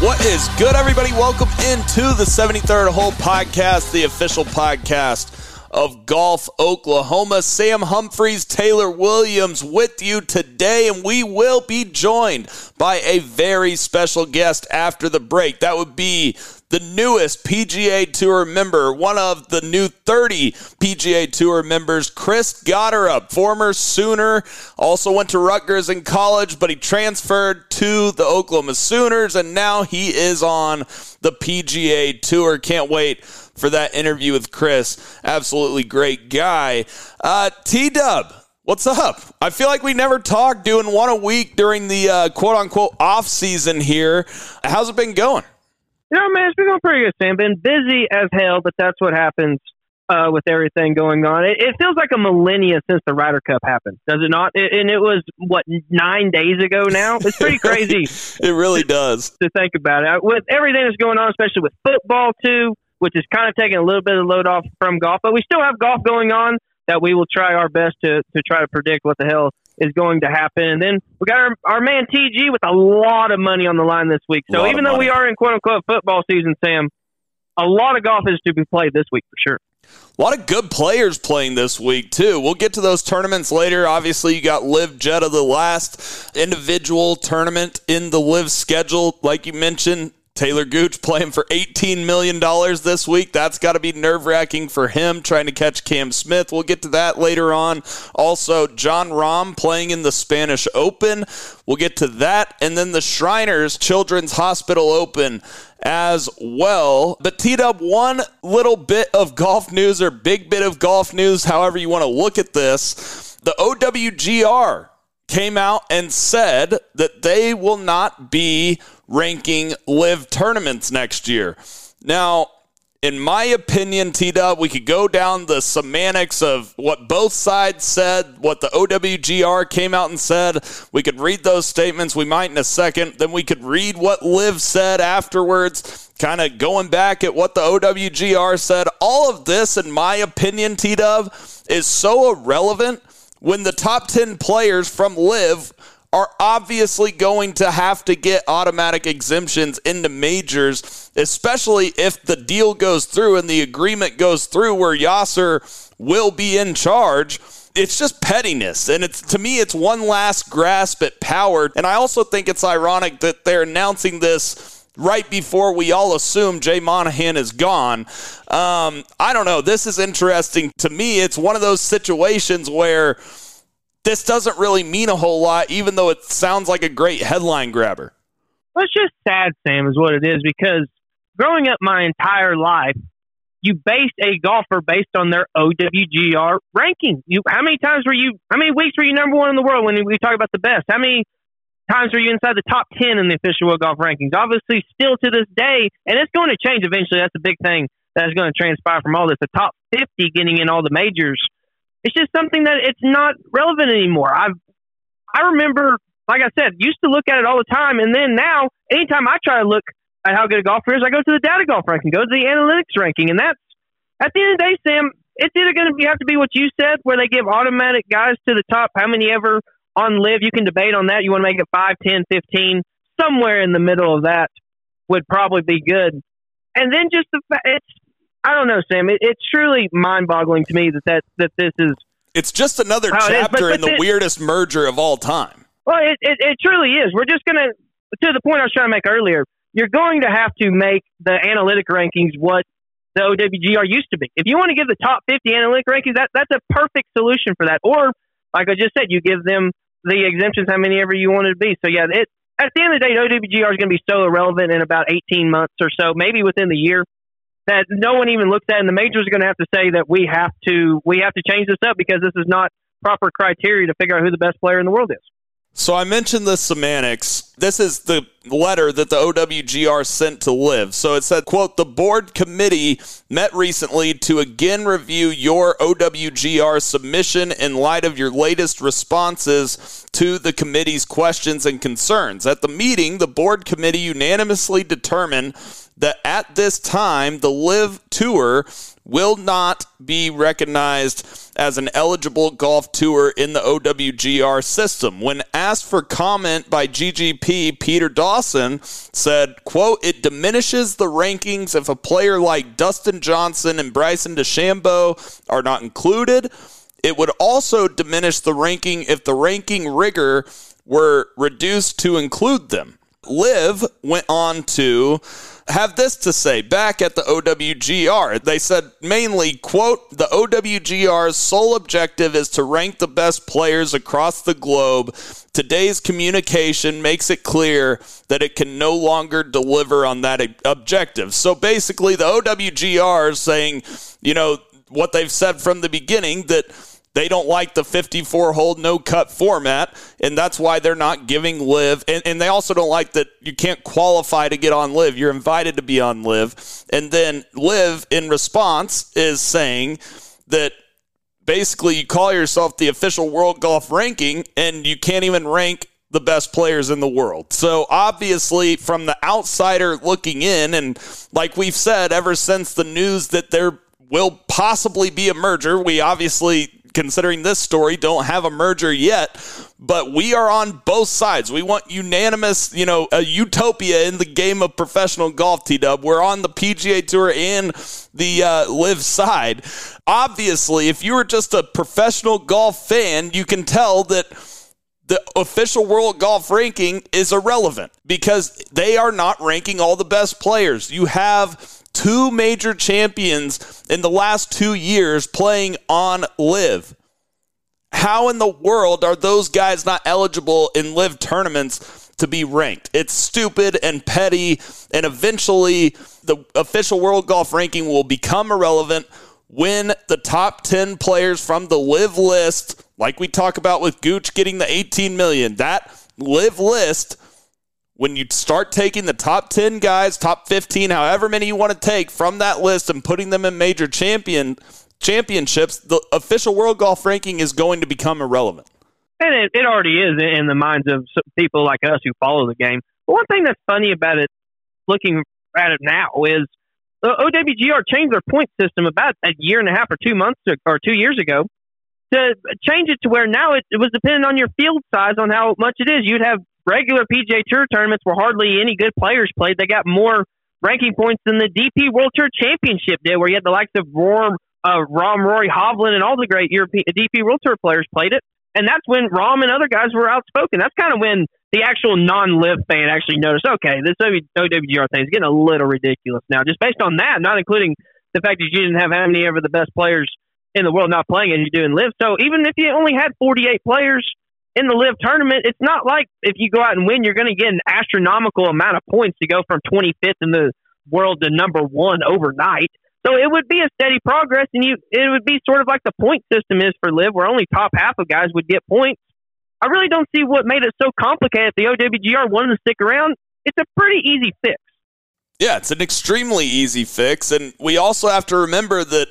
What is good, everybody? Welcome into the 73rd Hole Podcast, the official podcast of Golf Oklahoma. Sam Humphreys, Taylor Williams with you today, and we will be joined by a very special guest after the break. That would be the newest PGA Tour member, one of the new 30 PGA Tour members, Chris Gotterup, former Sooner, also went to Rutgers in college, but he transferred to the Oklahoma Sooners, and now he is on the PGA Tour. Can't wait for that interview with Chris. Absolutely great guy. Uh, T Dub. What's up? I feel like we never talked doing one a week during the uh, quote unquote off season here. How's it been going? You know, man, it's been going pretty good, Sam. Been busy as hell, but that's what happens uh, with everything going on. It, it, feels like a millennia since the Ryder Cup happened, does it not? It, and it was what nine days ago now. It's pretty crazy. it really does to think about it. With everything that's going on, especially with football too, which is kind of taking a little bit of load off from golf, but we still have golf going on that we will try our best to to try to predict what the hell is going to happen. And then we got our, our man TG with a lot of money on the line this week. So even though money. we are in quote unquote football season, Sam, a lot of golf is to be played this week for sure. A lot of good players playing this week, too. We'll get to those tournaments later. Obviously, you got LIV Jeddah, the last individual tournament in the LIV schedule. Like you mentioned, Taylor Gooch playing for $18 million this week. That's got to be nerve wracking for him trying to catch Cam Smith. We'll get to that later on. Also, Jon Rahm playing in the Spanish Open. We'll get to that. And then the Shriners Children's Hospital Open as well. But T up one little bit of golf news or big bit of golf news, however you want to look at this. The OWGR came out and said that they will not be ranking LIV tournaments next year. Now, in my opinion, T Dub, we could go down the semantics of what both sides said, what the OWGR came out and said. We could read those statements. We might in a second. Then we could read what LIV said afterwards, kind of going back at what the OWGR said. All of this, in my opinion, T Dub, is so irrelevant when the top 10 players from LIV are obviously going to have to get automatic exemptions into majors, especially if the deal goes through and the agreement goes through where Yasser will be in charge. It's just pettiness. And it's to me, it's one last grasp at power. And I also think it's ironic that they're announcing this right before we all assume Jay Monahan is gone. Um, I don't know. This is interesting. To me, it's one of those situations where this doesn't really mean a whole lot, even though it sounds like a great headline grabber. It's just sad, Sam, is what it is, because growing up my entire life, you based a golfer based on their OWGR ranking. You, how many times were you? How many weeks were you number one in the world when we talk about the best? How many times were you inside the top ten in the official world golf rankings? Obviously, still to this day, and it's going to change eventually. That's a big thing that's going to transpire from all this. The top fifty getting in all the majors it's just something that it's not relevant anymore. I've I remember, like I said, used to look at it all the time, and then now, anytime I try to look at how good a golfer is, I go to the data golf ranking, go to the analytics ranking, and that's at the end of the day, Sam. It's either going to have to be what you said, where they give automatic guys to the top. How many ever on LIV, You can debate on that. You want to make it 5, 10, 15, somewhere in the middle of that would probably be good. And then just the fact it's I don't know, Sam. It, it's truly mind-boggling to me that that, that this is. It's just another chapter but, but in the it, weirdest merger of all time. Well, it, it, it truly is. We're just gonna to the point I was trying to make earlier. You're going to have to make the analytic rankings what the OWGR used to be. If you want to give the top 50 analytic rankings, that that's a perfect solution for that. Or, like I just said, you give them the exemptions, how many ever you want it to be. So yeah, it at the end of the day, OWGR is going to be so irrelevant in about 18 months or so, maybe within the year that no one even looks at, and the majors are going to have to say that we have to we have to change this up because this is not proper criteria to figure out who the best player in the world is. So I mentioned the semantics. This is the letter that the OWGR sent to LIV. So it said, quote, the board committee met recently to again review your OWGR submission in light of your latest responses to the committee's questions and concerns. At the meeting, the board committee unanimously determined that at this time, the LIV Tour will not be recognized as an eligible golf tour in the OWGR system. When asked for comment by GGP, Peter Dawson said, quote, it diminishes the rankings if a player like Dustin Johnson and Bryson DeChambeau are not included. It would also diminish the ranking if the ranking rigor were reduced to include them. LIV went on to have this to say back at the OWGR. They said mainly, quote, the OWGR's sole objective is to rank the best players across the globe. Today's communication makes it clear that it can no longer deliver on that objective. So basically, the OWGR is saying, you know, what they've said from the beginning that they don't like the 54 hole no cut format, and that's why they're not giving LIV. And, and, they also don't like that you can't qualify to get on LIV. You're invited to be on LIV. And then LIV in response is saying that basically you call yourself the official world golf ranking and you can't even rank the best players in the world. So obviously, from the outsider looking in, and like we've said ever since the news that there will possibly be a merger, we obviously considering this story, don't have a merger yet, but we are on both sides. We want unanimous, you know, a utopia in the game of professional golf, T Dub. We're on the PGA Tour and the uh, LIV side. Obviously, if you were just a professional golf fan, you can tell that the official world golf ranking is irrelevant because they are not ranking all the best players. You have two major champions in the last two years playing on LIV. How in the world are those guys not eligible in LIV tournaments to be ranked? It's stupid and petty, and eventually the official world golf ranking will become irrelevant when the top 10 players from the LIV list, like we talk about with Gooch getting the 18 million, that LIV list when you start taking the top 10 guys, top 15, however many you want to take from that list and putting them in major champion championships, the official world golf ranking is going to become irrelevant. And it, it already is in the minds of people like us who follow the game. But one thing that's funny about it, looking at it now, is the OWGR changed their point system about a year and a half or two months or two years ago to change it to where now it, it was dependent on your field size on how much it is. You'd have regular PGA Tour tournaments where hardly any good players played. They got more ranking points than the DP World Tour Championship did, where you had the likes of Rahm, uh, Rahm Rory Hovland, and all the great European DP World Tour players played it. And that's when Rahm and other guys were outspoken. That's kind of when the actual non-LIV fan actually noticed, okay, this OWGR thing is getting a little ridiculous now, just based on that, not including the fact that you didn't have how many ever the best players in the world not playing as you do in LIV. So even if you only had 48 players in the LIV tournament, it's not like if you go out and win, you're going to get an astronomical amount of points to go from 25th in the world to number one overnight. So it would be a steady progress, and you it would be sort of like the point system is for LIV, where only top half of guys would get points. I really don't see what made it so complicated. The OWGR wanted to stick around. It's a pretty easy fix. Yeah, it's an extremely easy fix, and we also have to remember that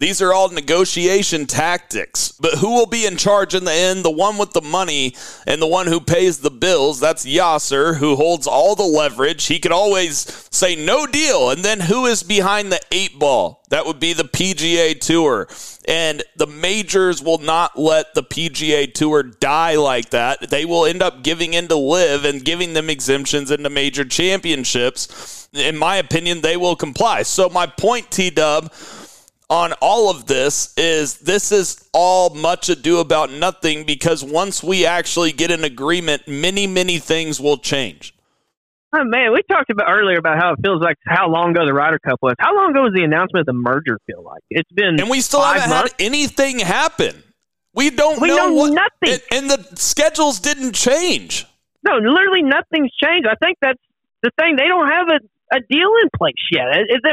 these are all negotiation tactics. But who will be in charge in the end? The one with the money and the one who pays the bills. That's Yasser, who holds all the leverage. He could always say no deal. And then who is behind the eight ball? That would be the PGA Tour. And the majors will not let the PGA Tour die like that. They will end up giving in to LIV and giving them exemptions into major championships. In my opinion, they will comply. So, my point, T Dub on all of this is this is all much ado about nothing because once we actually get an agreement, many, many things will change. Oh man, we talked about earlier about how it feels like how long ago the Ryder Cup was. How long ago was the announcement of the merger feel like? It's been and we still haven't months. had anything happen. We don't we know, know what, nothing, and, and the schedules didn't change. No, literally nothing's changed. I think that's the thing. They don't have a a deal in place yet.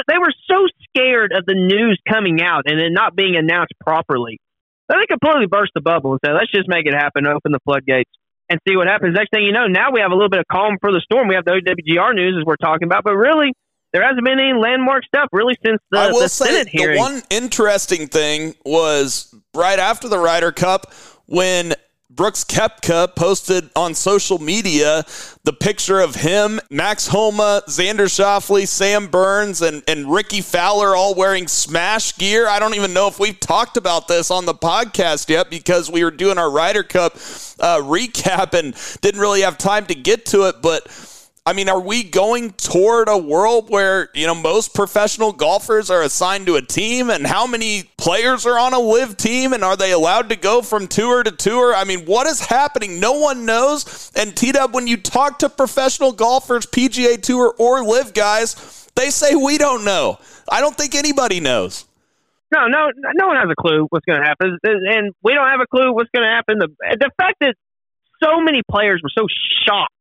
They were so scared of the news coming out and it not being announced properly. They completely burst the bubble and said, let's just make it happen, open the floodgates. and see what happens. Next thing you know, now we have a little bit of calm for the storm. We have the OWGR news as we're talking about, but really, there hasn't been any landmark stuff really since the, I will the say Senate the one interesting thing was right after the Ryder Cup when Brooks Koepka posted on social media the picture of him, Max Homa, Xander Schauffele, Sam Burns, and, and Rickie Fowler all wearing Smash gear. I don't even know if we've talked about this on the podcast yet because we were doing our Ryder Cup uh, recap and didn't really have time to get to it, but I mean, are we going toward a world where, you know, most professional golfers are assigned to a team and how many players are on a LIV team and are they allowed to go from tour to tour? I mean, what is happening? No one knows. And T Dub, when you talk to professional golfers, PGA Tour or LIV guys, they say we don't know. I don't think anybody knows. No, no, no one has a clue what's going to happen, and we don't have a clue what's going to happen. The the fact that so many players were so shocked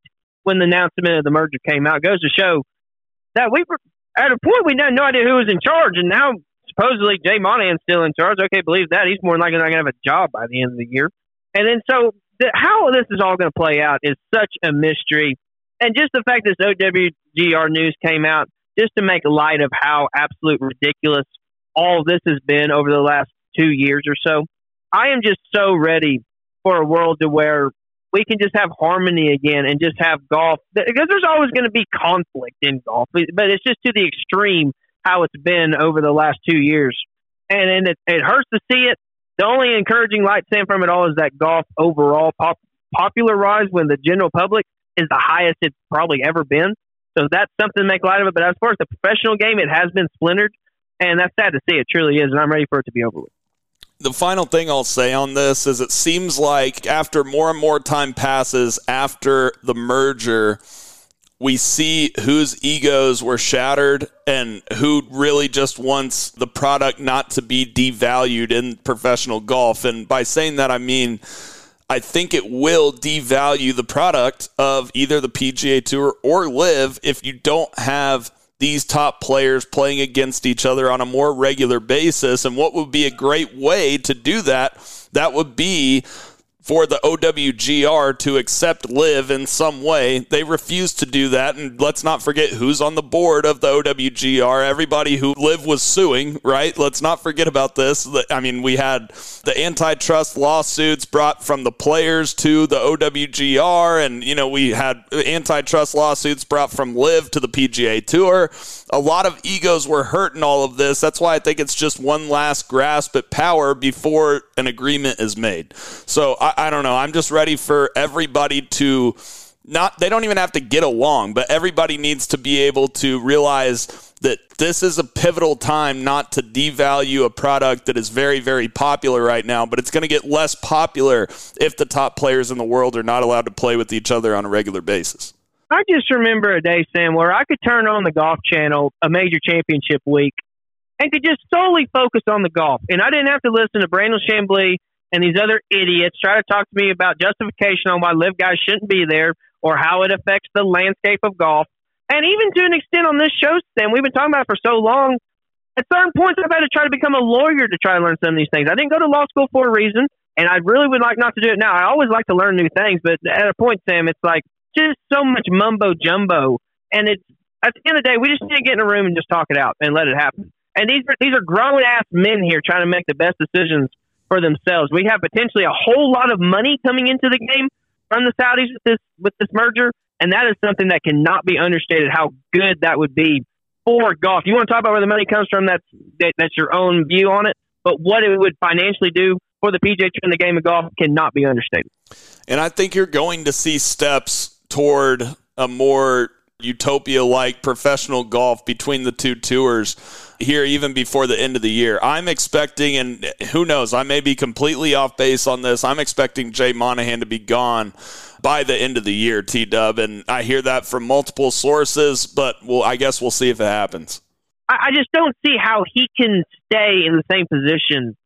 when the announcement of the merger came out goes to show that we were at a point we had no idea who was in charge, and now supposedly Jay Monahan's still in charge. Okay, believe that he's more than likely not going to have a job by the end of the year. And then so the, how this is all going to play out is such a mystery, and just the fact this OWGR news came out just to make light of how absolute ridiculous all this has been over the last two years or so. I am just so ready for a world to where we can just have harmony again and just have golf because there's always going to be conflict in golf, but it's just to the extreme how it's been over the last two years, and and it, it hurts to see it. The only encouraging light Sam from it all is that golf overall pop, popularized when the general public is the highest it's probably ever been. So that's something to make light of it. But as far as the professional game, it has been splintered, and that's sad to see. It truly is, and I'm ready for it to be over with the final thing I'll say on this is it seems like after more and more time passes after the merger, we see whose egos were shattered and who really just wants the product not to be devalued in professional golf. And by saying that, I mean, I think it will devalue the product of either the PGA Tour or LIV if you don't have these top players playing against each other on a more regular basis. And what would be a great way to do that? That would be for the OWGR to accept LIV in some way. They refused to do that. And let's not forget who's on the board of the OWGR. Everybody who LIV was suing, right? Let's not forget about this. I mean, we had the antitrust lawsuits brought from the players to the OWGR. And, you know, we had antitrust lawsuits brought from LIV to the PGA Tour. A lot of egos were hurt in all of this. That's why I think it's just one last grasp at power before an agreement is made. So I, I don't know. I'm just ready for everybody to not they don't even have to get along, but everybody needs to be able to realize that this is a pivotal time not to devalue a product that is very very popular right now, but it's going to get less popular if the top players in the world are not allowed to play with each other on a regular basis. I just remember a day, Sam, where I could turn on the golf channel a major championship week and could just solely focus on the golf. And I didn't have to listen to Brandel Chamblee and these other idiots try to talk to me about justification on why LIV guys shouldn't be there or how it affects the landscape of golf. And even to an extent on this show, Sam, we've been talking about it for so long. At certain points, I've had to try to become a lawyer to try to learn some of these things. I didn't go to law school for a reason, and I really would like not to do it now. I always like to learn new things, but at a point, Sam, it's like just so much mumbo jumbo. And it's at the end of the day, we just need to get in a room and just talk it out and let it happen. And these are these are grown ass men here trying to make the best decisions for themselves. We have potentially a whole lot of money coming into the game from the Saudis with this with this merger, and that is something that cannot be understated. How good that would be for golf. You want to talk about where the money comes from? That's that, that's your own view on it. But what it would financially do for the PGA Tour in the game of golf cannot be understated. And I think you're going to see steps toward a more utopia like professional golf between the two tours here even before the end of the year. I'm expecting, and who knows, I may be completely off base on this. I'm expecting Jay Monahan to be gone by the end of the year, T Dub. And I hear that from multiple sources, but well, I guess we'll see if it happens. I just don't see how he can stay in the same position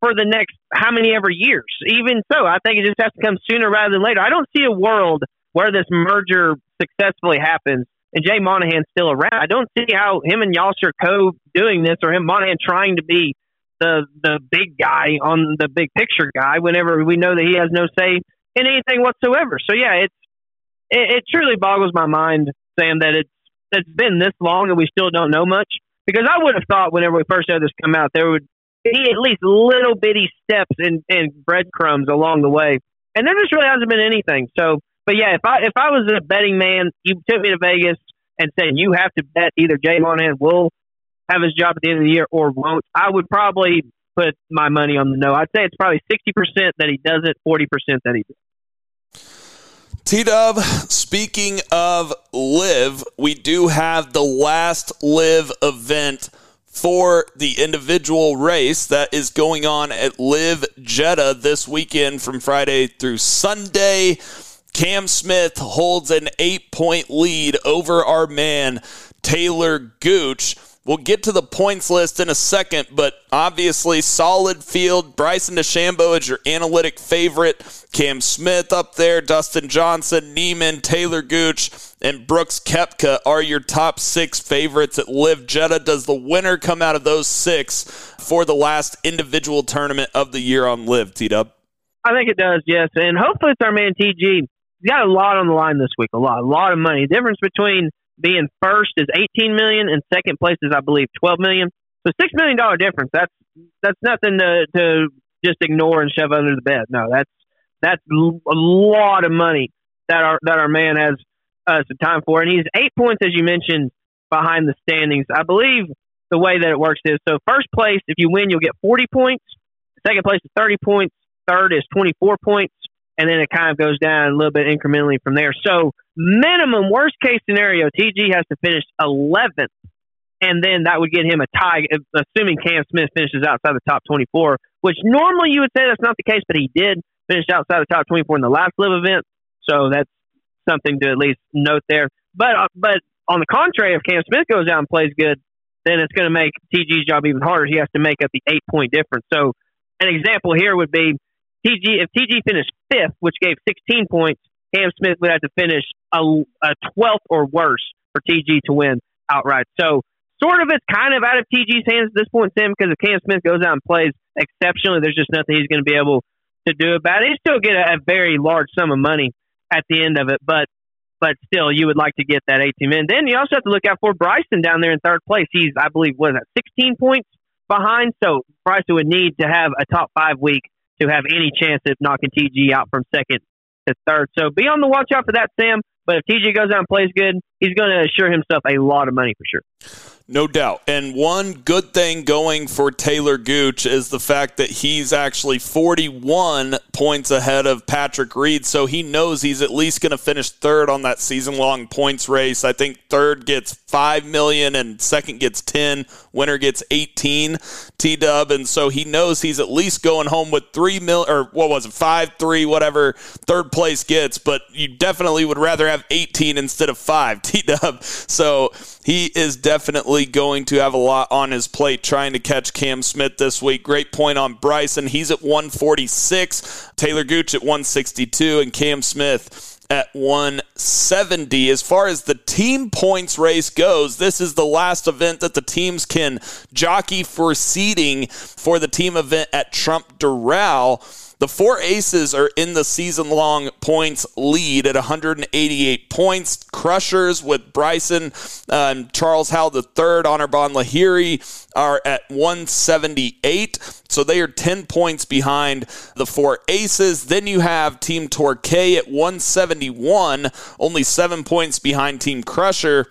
for the next how many ever years. Even so, I think it just has to come sooner rather than later. I don't see a world where this merger successfully happens and Jay Monahan's still around. I don't see how him and Yasser Co doing this or him Monahan trying to be the the big guy on the big picture guy whenever we know that he has no say in anything whatsoever. So yeah, it's it, it truly boggles my mind, Sam, that it's it's been this long and we still don't know much. Because I would have thought whenever we first had this come out, there would be at least little bitty steps and, and breadcrumbs along the way, and there just really hasn't been anything. So, but yeah, if I if I was a betting man, you took me to Vegas and said you have to bet either Jay Monahan will have his job at the end of the year or won't, I would probably put my money on the no. I'd say it's probably sixty percent that he does it, forty percent that he does. T Dub, speaking of LIV, we do have the last LIV event for the individual race that is going on at LIV Jeddah this weekend from Friday through Sunday. Cam Smith holds an eight point lead over our man, Taylor Gooch. We'll get to the points list in a second, but obviously, solid field. Bryson DeChambeau is your analytic favorite. Cam Smith up there, Dustin Johnson, Niemann, Taylor Gooch, and Brooks Koepka are your top six favorites at LIV Jeddah. Does the winner come out of those six for the last individual tournament of the year on LIV, T Dub? I think it does, yes. And hopefully, it's our man TG. Got a lot on the line this week, a lot, a lot of money. The difference between being first is 18 million and second place is I believe 12 million. So six million dollar difference. That's that's nothing to to just ignore and shove under the bed. No, that's that's a lot of money that our that our man has uh, some time for, and he's eight points as you mentioned behind the standings. I believe the way that it works is so first place if you win you'll get 40 points. Second place is 30 points. Third is 24 points, and then it kind of goes down a little bit incrementally from there. So minimum worst case scenario, TG has to finish 11th, and then that would get him a tie, assuming Cam Smith finishes outside the top 24, which normally you would say that's not the case, but he did finish outside the top 24 in the last LIV event, so that's something to at least note there. But uh, but on the contrary, if Cam Smith goes out and plays good, then it's going to make TG's job even harder. He has to make up the eight point difference. So an example here would be TG if TG finished fifth, which gave 16 points, Cam Smith would have to finish a, a 12th or worse for TG to win outright. So, sort of it's kind of out of TG's hands at this point, Tim, because if Cam Smith goes out and plays exceptionally, there's just nothing he's going to be able to do about it. He still get a, a very large sum of money at the end of it, but but still, you would like to get that 18 men. Then you also have to look out for Bryson down there in third place. He's, I believe, what is that, 16 points behind. So Bryson would need to have a top five week to have any chance of knocking TG out from second to third. So be on the watch out for that, Sam. But if TG goes out and plays good, he's going to assure himself a lot of money for sure. No doubt. And one good thing going for Taylor Gooch is the fact that he's actually 41 points ahead of Patrick Reed. So he knows he's at least going to finish third on that season long points race. I think third gets 5 million and second gets 10. Winner gets 18 T Dub. And so he knows he's at least going home with 3 mil or what was it, 5 3, whatever third place gets. But you definitely would rather have 18 instead of 5 T Dub. So he is definitely going to have a lot on his plate trying to catch Cam Smith this week. Great point on Bryson. He's at 146, Taylor Gooch at 162, and Cam Smith at 170. As far as the team points race goes, this is the last event that the teams can jockey for seeding for the team event at Trump Doral. The four aces are in the season long points lead at 188 points. Crushers with Bryson and Charles Howell III, Anirban Lahiri are at 178. So they are 10 points behind the four aces. Then you have Team Torquay at 171, only seven points behind Team Crusher.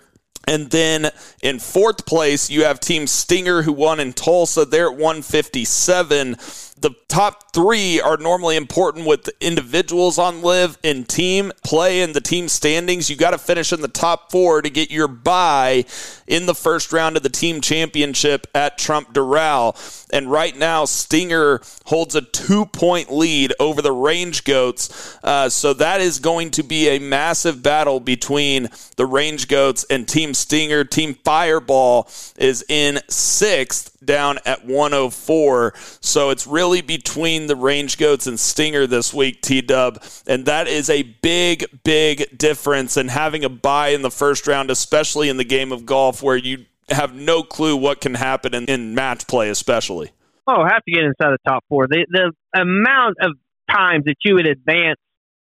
And then in fourth place, you have Team Stinger, who won in Tulsa. They're at 157 the top three are normally important with individuals on LIV and team play in the team standings. You got to finish in the top four to get your bye in the first round of the team championship at Trump Doral. And right now, Stinger holds a two point lead over the Range Goats. Uh, so that is going to be a massive battle between the Range Goats and Team Stinger. Team Fireball is in sixth down at 104. So it's really between the range goats and Stinger this week, T Dub. And that is a big, big difference. And having a bye in the first round, especially in the game of golf where you have no clue what can happen in, in match play, especially. Oh, have to get inside the top four. The, the amount of times that you would advance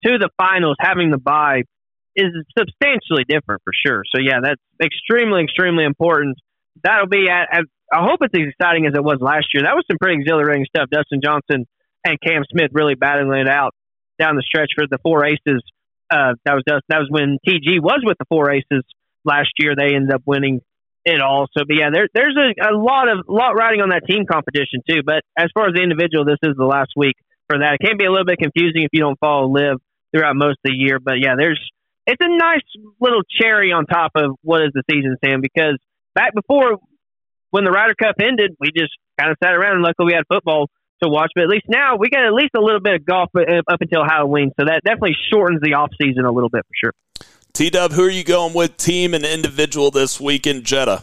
to the finals, having the bye is substantially different for sure. So yeah, that's extremely, extremely important. That'll be at, at I hope it's as exciting as it was last year. That was some pretty exhilarating stuff. Dustin Johnson and Cam Smith really battling it out down the stretch for the four aces. Uh, that was that was when TG was with the four aces last year. They ended up winning it all. So, but yeah, there, there's a, a lot of lot riding on that team competition too. But as far as the individual, this is the last week for that. It can be a little bit confusing if you don't follow LIV throughout most of the year. But yeah, there's it's a nice little cherry on top of what is the season, Sam. Because back before when the Ryder Cup ended, we just kind of sat around and luckily we had football to watch. But at least now we got at least a little bit of golf uh, up until Halloween, so that definitely shortens the off season a little bit for sure. T Dub, who are you going with, team and individual this week in Jeddah?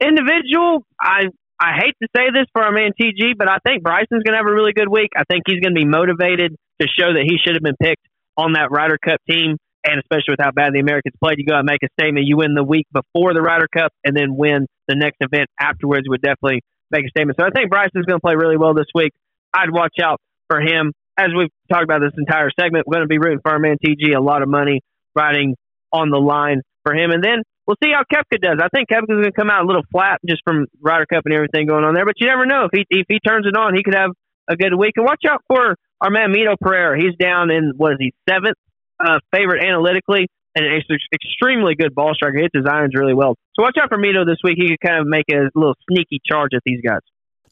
Individual, I I hate to say this for our man TG, but I think Bryson's going to have a really good week. I think he's going to be motivated to show that he should have been picked on that Ryder Cup team, and especially with how bad the Americans played, you go and make a statement. You win the week before the Ryder Cup, and then win the next event afterwards would definitely make a statement. So I think Bryson's going to play really well this week. I'd watch out for him. As we've talked about this entire segment, we're going to be rooting for our man TG a lot of money riding on the line for him. And then we'll see how Koepka does. I think Koepka's going to come out a little flat just from Ryder Cup and everything going on there. But you never know if he if he turns it on, he could have a good week. And watch out for our man Mito Pereira. He's down in what is he seventh uh, favorite analytically, and an extremely good ball striker. Hits his irons really well. So watch out for Mito this week. He could kind of make a little sneaky charge at these guys.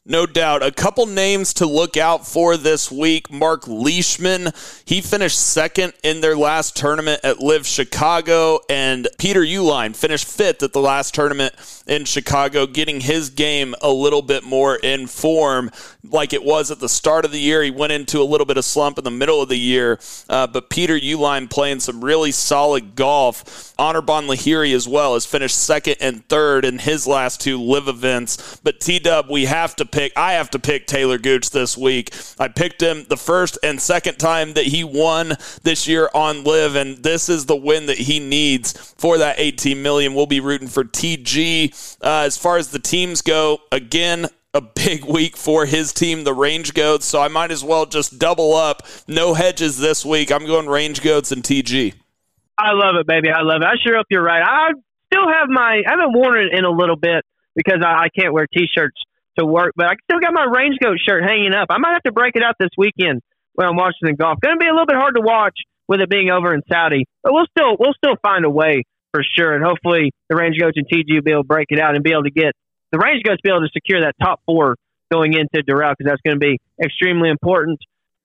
No doubt. A couple names to look out for this week. Mark Leishman, he finished second in their last tournament at LIV Chicago, and Peter Uihlein finished fifth at the last tournament in Chicago, getting his game a little bit more in form like it was at the start of the year. He went into a little bit of slump in the middle of the year, uh, but Peter Uihlein playing some really solid golf. Anirban Lahiri as well has finished second and third in his last two LIV events. But T Dub, we have to pick. I have to pick Taylor Gooch this week. I picked him the first and second time that he won this year on LIV, and this is the win that he needs for that 18 million. We'll be rooting for TG. Uh, as far as the teams go, again, a big week for his team, the Range Goats. So I might as well just double up. No hedges this week. I'm going Range Goats and TG. I love it, baby. I love it. I sure hope you're right. I still have my. I haven't worn it in a little bit because I, I can't wear t-shirts to work, but I still got my range goat shirt hanging up. I might have to break it out this weekend when I'm watching the golf. Going to be a little bit hard to watch with it being over in Saudi, but we'll still we'll still find a way for sure. And hopefully the range goats and TG will be able to break it out and be able to get the range to be able to secure that top four going into Doral because that's going to be extremely important.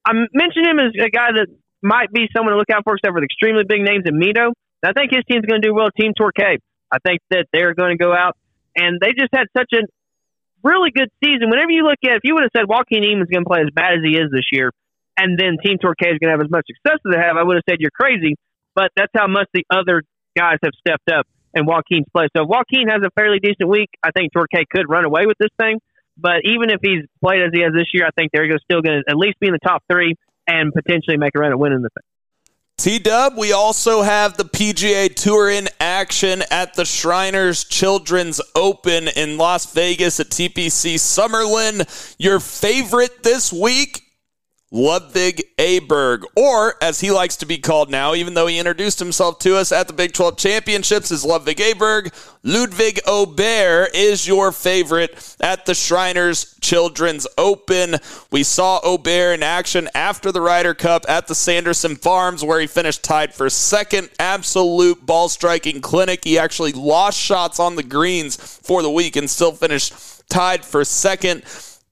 I mentioned him as a guy that might be someone to look out for, except for the extremely big names in Mito. I think his team's going to do well. Team Torquay. I think that they're going to go out and they just had such a really good season. Whenever you look at, if you would have said Joaquin is going to play as bad as he is this year, and then Team Torquay is going to have as much success as they have, I would have said you're crazy. But that's how much the other guys have stepped up and Joaquin's play. So if Joaquin has a fairly decent week, I think Torquay could run away with this thing. But even if he's played as he has this year, I think they're still going to at least be in the top three and potentially make a run at winning the thing. T Dub, we also have the PGA Tour in action at the Shriners Children's Open in Las Vegas at TPC Summerlin. Your favorite this week Ludvig Aberg, or as he likes to be called now, even though he introduced himself to us at the Big 12 Championships is Ludwig Aberg. Ludwig Aberg is your favorite at the Shriners Children's Open. We saw Aberg in action after the Ryder Cup at the Sanderson Farms, where he finished tied for second. Absolute ball striking clinic. He actually lost shots on the greens for the week and still finished tied for second.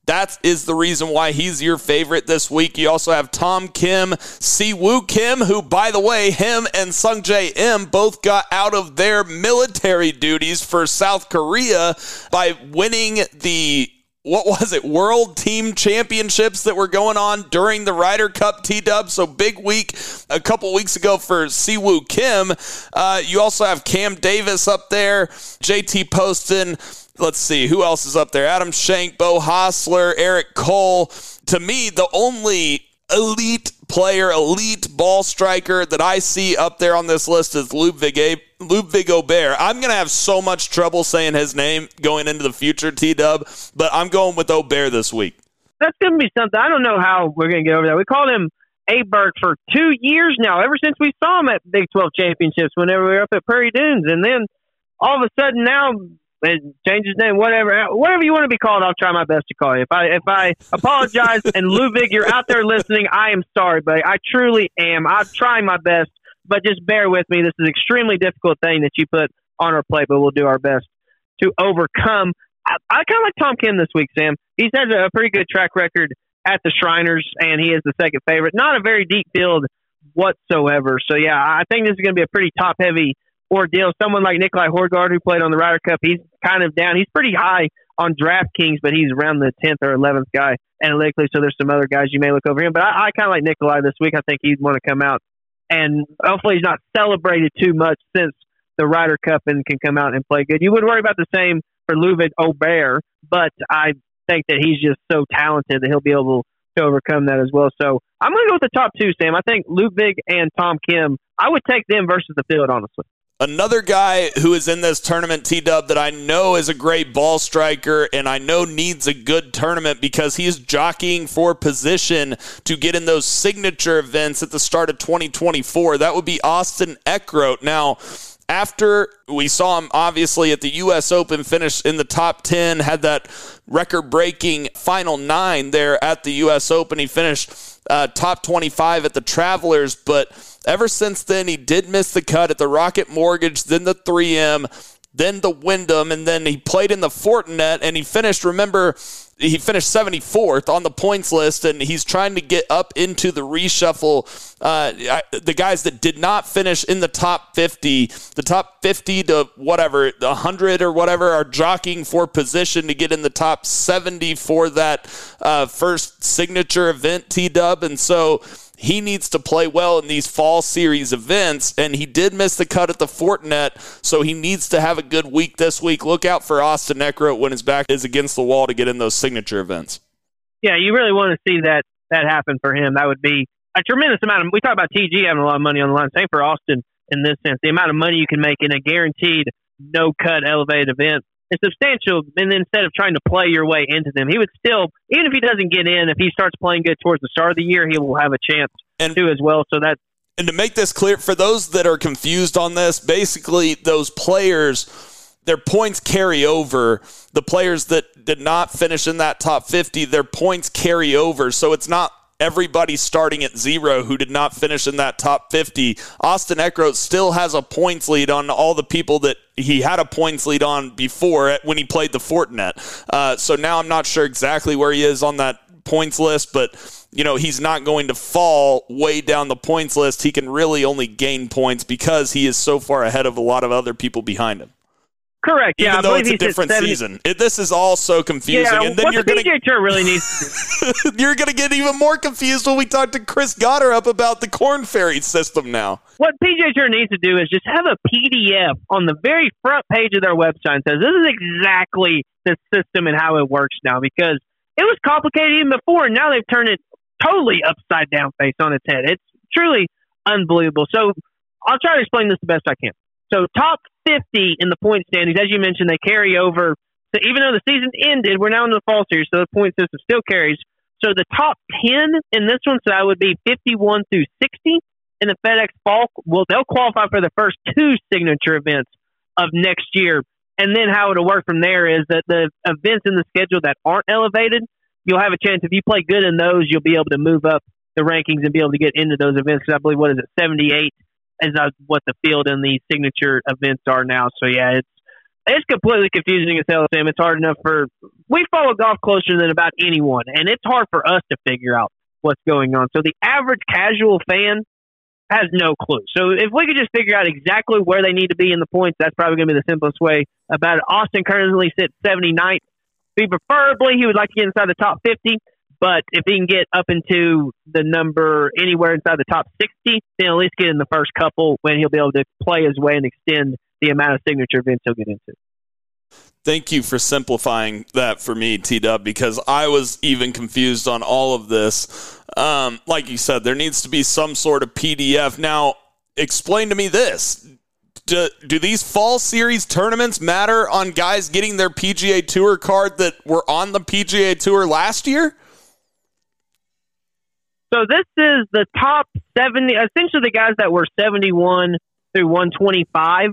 That is the reason why he's your favorite this week. You also have Tom Kim, Siwoo Kim, who, by the way, him and Sung Jae Im both got out of their military duties for South Korea by winning the what was it, World Team Championships that were going on during the Ryder Cup T Dub. So big week a couple weeks ago for Siwoo Kim. Uh, you also have Cam Davis up there, JT Poston let's see who else is up there. Adam Schenk, Beau Hossler, Eric Cole. To me, the only elite player, elite ball striker that I see up there on this list is Ludvig, A- Ludvig Aberg. I'm going to have so much trouble saying his name going into the future, T Dub, but I'm going with Aberg this week. That's going to be something. I don't know how we're going to get over that. We called him Aberg for two years now, ever since we saw him at Big 12 championships whenever we were up at Prairie Dunes. And then all of a sudden now it his name, whatever, whatever you want to be called. I'll try my best to call you. If I if I apologize and Ludwig, you're out there listening, I am sorry, but I truly am. I'm trying my best, but just bear with me. This is an extremely difficult thing that you put on our plate, but we'll do our best to overcome. I, I kind of like Tom Kim this week, Sam. He's had a pretty good track record at the Shriners, and he is the second favorite. Not a very deep field whatsoever. So yeah, I think this is going to be a pretty top heavy ordeal. Someone like Nicolai Højgaard, who played on the Ryder Cup, he's kind of down. He's pretty high on DraftKings, but he's around the 10th or 11th guy analytically. So there's some other guys you may look over him. But I, I kind of like Nikolai this week. I think he'd want to come out and hopefully he's not celebrated too much since the Ryder Cup and can come out and play good. You would worry about the same for Ludwig Aberg, but I think that he's just so talented that he'll be able to overcome that as well. So I'm going to go with the top two, Sam. I think Ludwig and Tom Kim. I would take them versus the field, honestly. Another guy who is in this tournament, T Dub, that I know is a great ball striker and I know needs a good tournament because he's jockeying for position to get in those signature events at the start of 2024. That would be Austin Eckroat. Now, after we saw him obviously at the U.S. Open finish in the top 10, had that record breaking final nine there at the U.S. Open. He finished uh, top 25 at the Travelers, but Ever since then, he did miss the cut at the Rocket Mortgage, then the 3M, then the Wyndham, and then he played in the Fortinet, and he finished, remember, he finished 74th on the points list, and he's trying to get up into the reshuffle. Uh, the guys that did not finish in the top 50, the top 50 to whatever, 100 or whatever, are jockeying for position to get in the top 70 for that uh, first signature event, T Dub. And so he needs to play well in these fall series events, and he did miss the cut at the Fortinet, so he needs to have a good week this week. Look out for Austin Eckroat when his back is against the wall to get in those signature events. Yeah, you really want to see that that happen for him. That would be a tremendous amount of. We talk about TG having a lot of money on the line. Same for Austin in this sense. The amount of money you can make in a guaranteed no cut elevated event is substantial. And instead of trying to play your way into them, he would still, even if he doesn't get in, if he starts playing good towards the start of the year, he will have a chance and, to as well. So that. And to make this clear, for those that are confused on this, basically those players, their points carry over. The players that did not finish in that top 50, their points carry over. So it's not everybody starting at zero who did not finish in that top 50. Austin Eckroat still has a points lead on all the people that he had a points lead on before when he played the Fortinet. Uh, so now I'm not sure exactly where he is on that points list, but you know he's not going to fall way down the points list. He can really only gain points because he is so far ahead of a lot of other people behind him. Correct. Even yeah, though it's a different season, it, this is all so confusing. Yeah, and then what you're the going PGA Tour really needs. you're going to get even more confused when we talk to Chris Gotterup about the Corn Ferry system now. What PGA Tour needs to do is just have a PDF on the very front page of their website that says this is exactly the system and how it works now because it was complicated even before, and now they've turned it totally upside down face on its head. It's truly unbelievable. So I'll try to explain this the best I can. So top 50 in the point standings, as you mentioned, they carry over. So even though the season ended, we're now in the fall series, so the point system still carries. So the top 10 in this one, so that would be 51 through 60 in the FedEx Fall. Well, they'll qualify for the first two signature events of next year. And then how it'll work from there is that the events in the schedule that aren't elevated, you'll have a chance. If you play good in those, you'll be able to move up the rankings and be able to get into those events. Because I believe, what is it, 78 is what the field and the signature events are now. So yeah, it's it's completely confusing as hell, Sam. It's hard enough for we follow golf closer than about anyone, and it's hard for us to figure out what's going on. So the average casual fan has no clue. So if we could just figure out exactly where they need to be in the points, that's probably going to be the simplest way about it. Austin currently sits 79th. Be preferably he would like to get inside the top 50. But if he can get up into the number anywhere inside the top 60, then at least get in the first couple when he'll be able to play his way and extend the amount of signature events he'll get into. Thank you for simplifying that for me, T Dub, because I was even confused on all of this. Um, like you said, there needs to be some sort of PDF. Now, explain to me this. Do, do, these fall series tournaments matter on guys getting their PGA Tour card that were on the PGA Tour last year? So this is the top 70, essentially the guys that were 71 through 125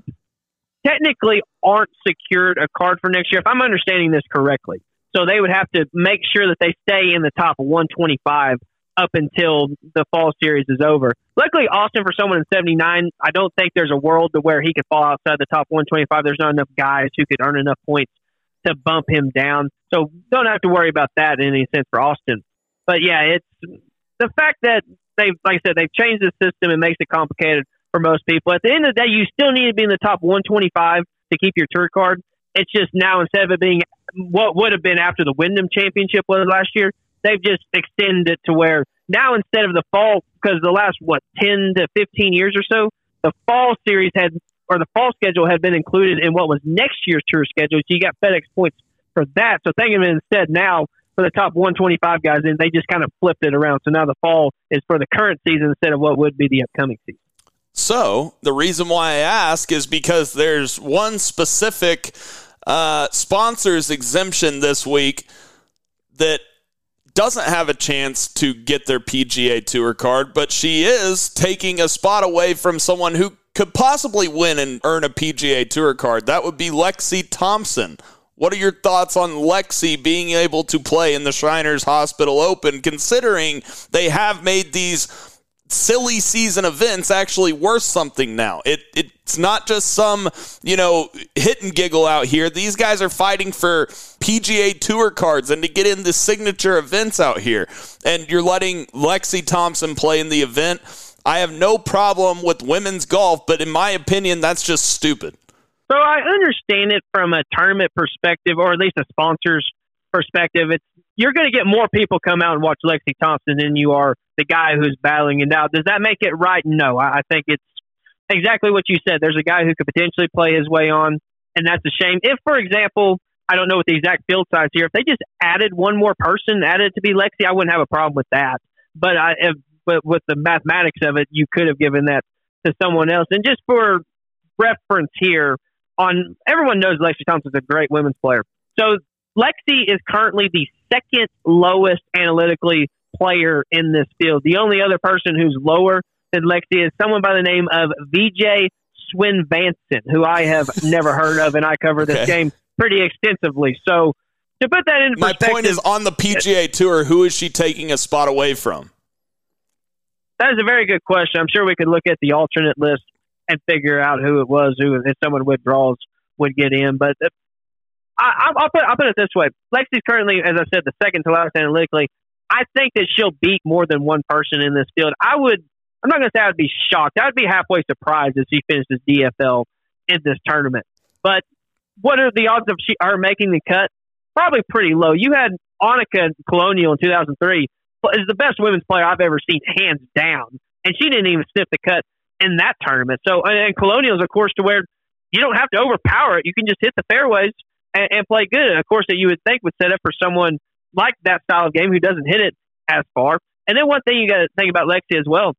technically aren't secured a card for next year, if I'm understanding this correctly. So they would have to make sure that they stay in the top 125 up until the fall series is over. Luckily, Austin, for someone in 79, I don't think there's a world to where he could fall outside the top 125. There's not enough guys who could earn enough points to bump him down. So don't have to worry about that in any sense for Austin. But yeah, it's the fact that they've, like I said, they've changed the system. and makes it complicated for most people. At the end of the day, you still need to be in the top 125 to keep your tour card. It's just now instead of it being what would have been after the Wyndham Championship was last year, they've just extended it to where now instead of the fall, because the last what 10 to 15 years or so, the fall series had or the fall schedule had been included in what was next year's tour schedule. So you got FedEx points for that. So think of it instead now for the top 125 guys, and they just kind of flipped it around. So now the fall is for the current season instead of what would be the upcoming season. So the reason why I ask is because there's one specific uh, sponsors exemption this week that doesn't have a chance to get their PGA Tour card, but she is taking a spot away from someone who could possibly win and earn a PGA Tour card. That would be Lexi Thompson. What are your thoughts on Lexi being able to play in the Shriners Hospital Open, considering they have made these silly season events actually worth something now. It it's not just some, you know, hit and giggle out here. These guys are fighting for PGA Tour cards and to get in the signature events out here. And you're letting Lexi Thompson play in the event. I have no problem with women's golf, but in my opinion, that's just stupid. So I understand it from a tournament perspective, or at least a sponsor's perspective. It's you're going to get more people come out and watch Lexi Thompson than you are the guy who's battling it out. Does that make it right? No, I think it's exactly what you said. There's a guy who could potentially play his way on, and that's a shame. If, for example, I don't know what the exact field size here. If they just added one more person, added to be Lexi, I wouldn't have a problem with that. But I, if, but with the mathematics of it, you could have given that to someone else. And just for reference here, on everyone knows Lexi Thompson's a great women's player. So Lexi is currently the second lowest analytically player in this field. The only other person who's lower than Lexi is someone by the name of VJ Swin Vanson, who I have never heard of, and I cover this okay. game pretty extensively. So to put that in my point is on the PGA Tour, who is she taking a spot away from? That is a very good question. I'm sure we could look at the alternate list and figure out who it was, who if someone withdraws would get in. But uh, I, will put I'll put it this way: Lexi's currently, as I said, the second to last analytically. I think that she'll beat more than one person in this field. I would. I'm not going to say I would be shocked. I would be halfway surprised if she finishes DFL in this tournament. But what are the odds of she her making the cut? Probably pretty low. You had Annika Colonial in 2003 is the best women's player I've ever seen, hands down, and she didn't even sniff the cut in that tournament. So, and Colonial is, of course, to where you don't have to overpower it. You can just hit the fairways and, and play good. And of course, that you would think would set up for someone like that style of game who doesn't hit it as far. And then one thing you got to think about Lexi as well.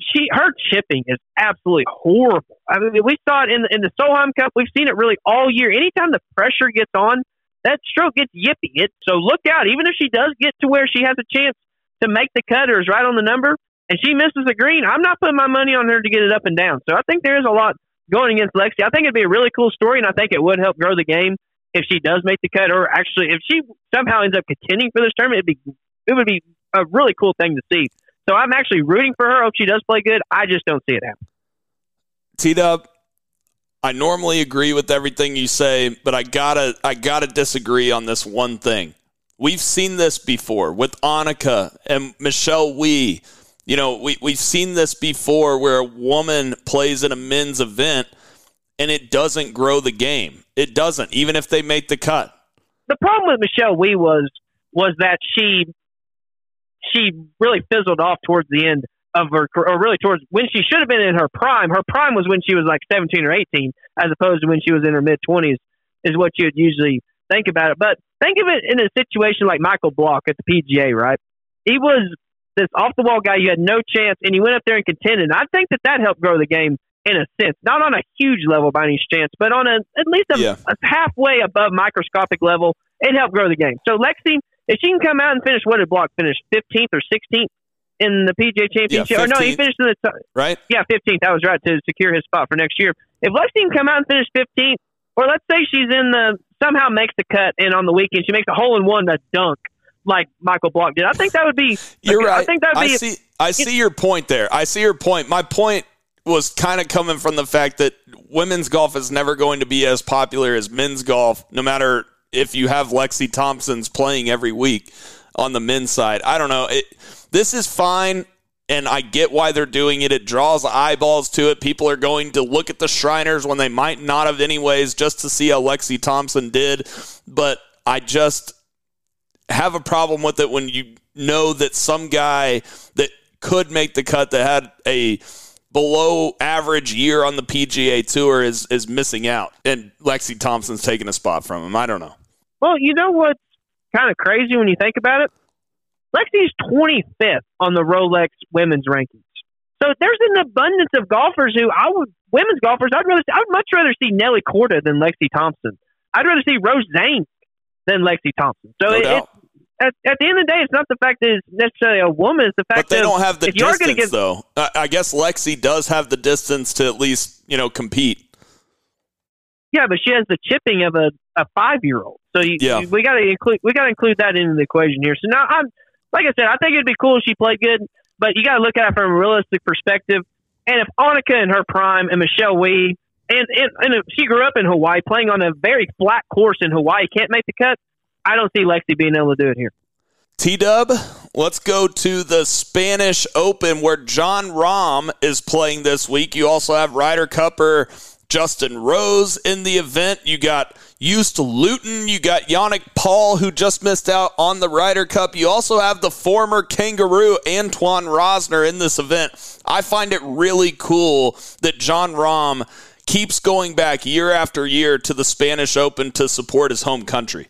She her chipping is absolutely horrible. I mean, we saw it in in the Solheim Cup. We've seen it really all year. Anytime the pressure gets on, that stroke gets yippy. It so look out. Even if she does get to where she has a chance to make the cutters right on the number, and she misses a green, I'm not putting my money on her to get it up and down. So I think there is a lot going against Lexi. I think it'd be a really cool story, and I think it would help grow the game if she does make the cut, or actually if she somehow ends up contending for this tournament, it'd be it would be a really cool thing to see. So I'm actually rooting for her. Hope she does play good. I just don't see it happen. T Dub, I normally agree with everything you say, but I gotta I gotta disagree on this one thing. We've seen this before with Annika and Michelle Wie. You know, we, we've seen this before where a woman plays in a men's event and it doesn't grow the game. It doesn't, even if they make the cut. The problem with Michelle Wie was was that she she really fizzled off towards the end of her, or really towards when she should have been in her prime. Her prime was when she was like 17 or 18, as opposed to when she was in her mid 20s, is what you would usually think about it. But think of it in a situation like Michael Block at the PGA, right? He was this off the wall guy. You had no chance, and he went up there and contended. I think that that helped grow the game in a sense, not on a huge level by any chance, but on a at least a, yeah. a halfway above microscopic level. It helped grow the game. So Lexi, if she can come out and finish, what did Block finish? Fifteenth or sixteenth in the PGA Championship. or no, he finished in the top, right? yeah, 15th. That was right to secure his spot for next year. If Lexi can come out and finish 15th, or let's say she's in the somehow makes the cut, and on the weekend she makes a hole in one, a dunk like Michael Block did. I think that would be. You're right. I think that would I be. see. I see your point there. I see your point. My point was kind of coming from the fact that women's golf is never going to be as popular as men's golf, no matter if you have Lexi Thompson's playing every week on the men's side. I don't know. It, this is fine. And I get why they're doing it. It draws eyeballs to it. People are going to look at the Shriners when they might not have, anyways, just to see how Lexi Thompson did. But I just have a problem with it when you know that some guy that could make the cut that had a below average year on the PGA Tour is is missing out, and Lexi Thompson's taking a spot from him. I don't know. Well, you know what's kind of crazy when you think about it? Lexi's 25th on the Rolex women's rankings. So there's an abundance of golfers who I would women's golfers. I'd rather I'd much rather see Nelly Korda than Lexi Thompson. I'd rather see Rose Zhang than Lexi Thompson. So No it, it, at, at the end of the day, it's not the fact that it's necessarily a woman. It's the fact But they that don't have the if you are going distance, give though. I, I guess Lexi does have the distance to at least you know compete. Yeah, but she has the chipping of a, a five year old. So you, Yeah. you- we got to include we got to include that into the equation here. So now I'm like I said, I think it'd be cool if she played good, but you got to look at it from a realistic perspective. And if Annika in her prime and Michelle Wie and, and and if she grew up in Hawaii playing on a very flat course in Hawaii can't make the cut, I don't see Lexi being able to do it here. T Dub, let's go to the Spanish Open where Jon Rahm is playing this week. You also have Ryder Cupper Justin Rose in the event. You got Used Luton. You got Yannick Paul, who just missed out on the Ryder Cup. You also have the former kangaroo Antoine Rozner in this event. I find it really cool that Jon Rahm keeps going back year after year to the Spanish Open to support his home country.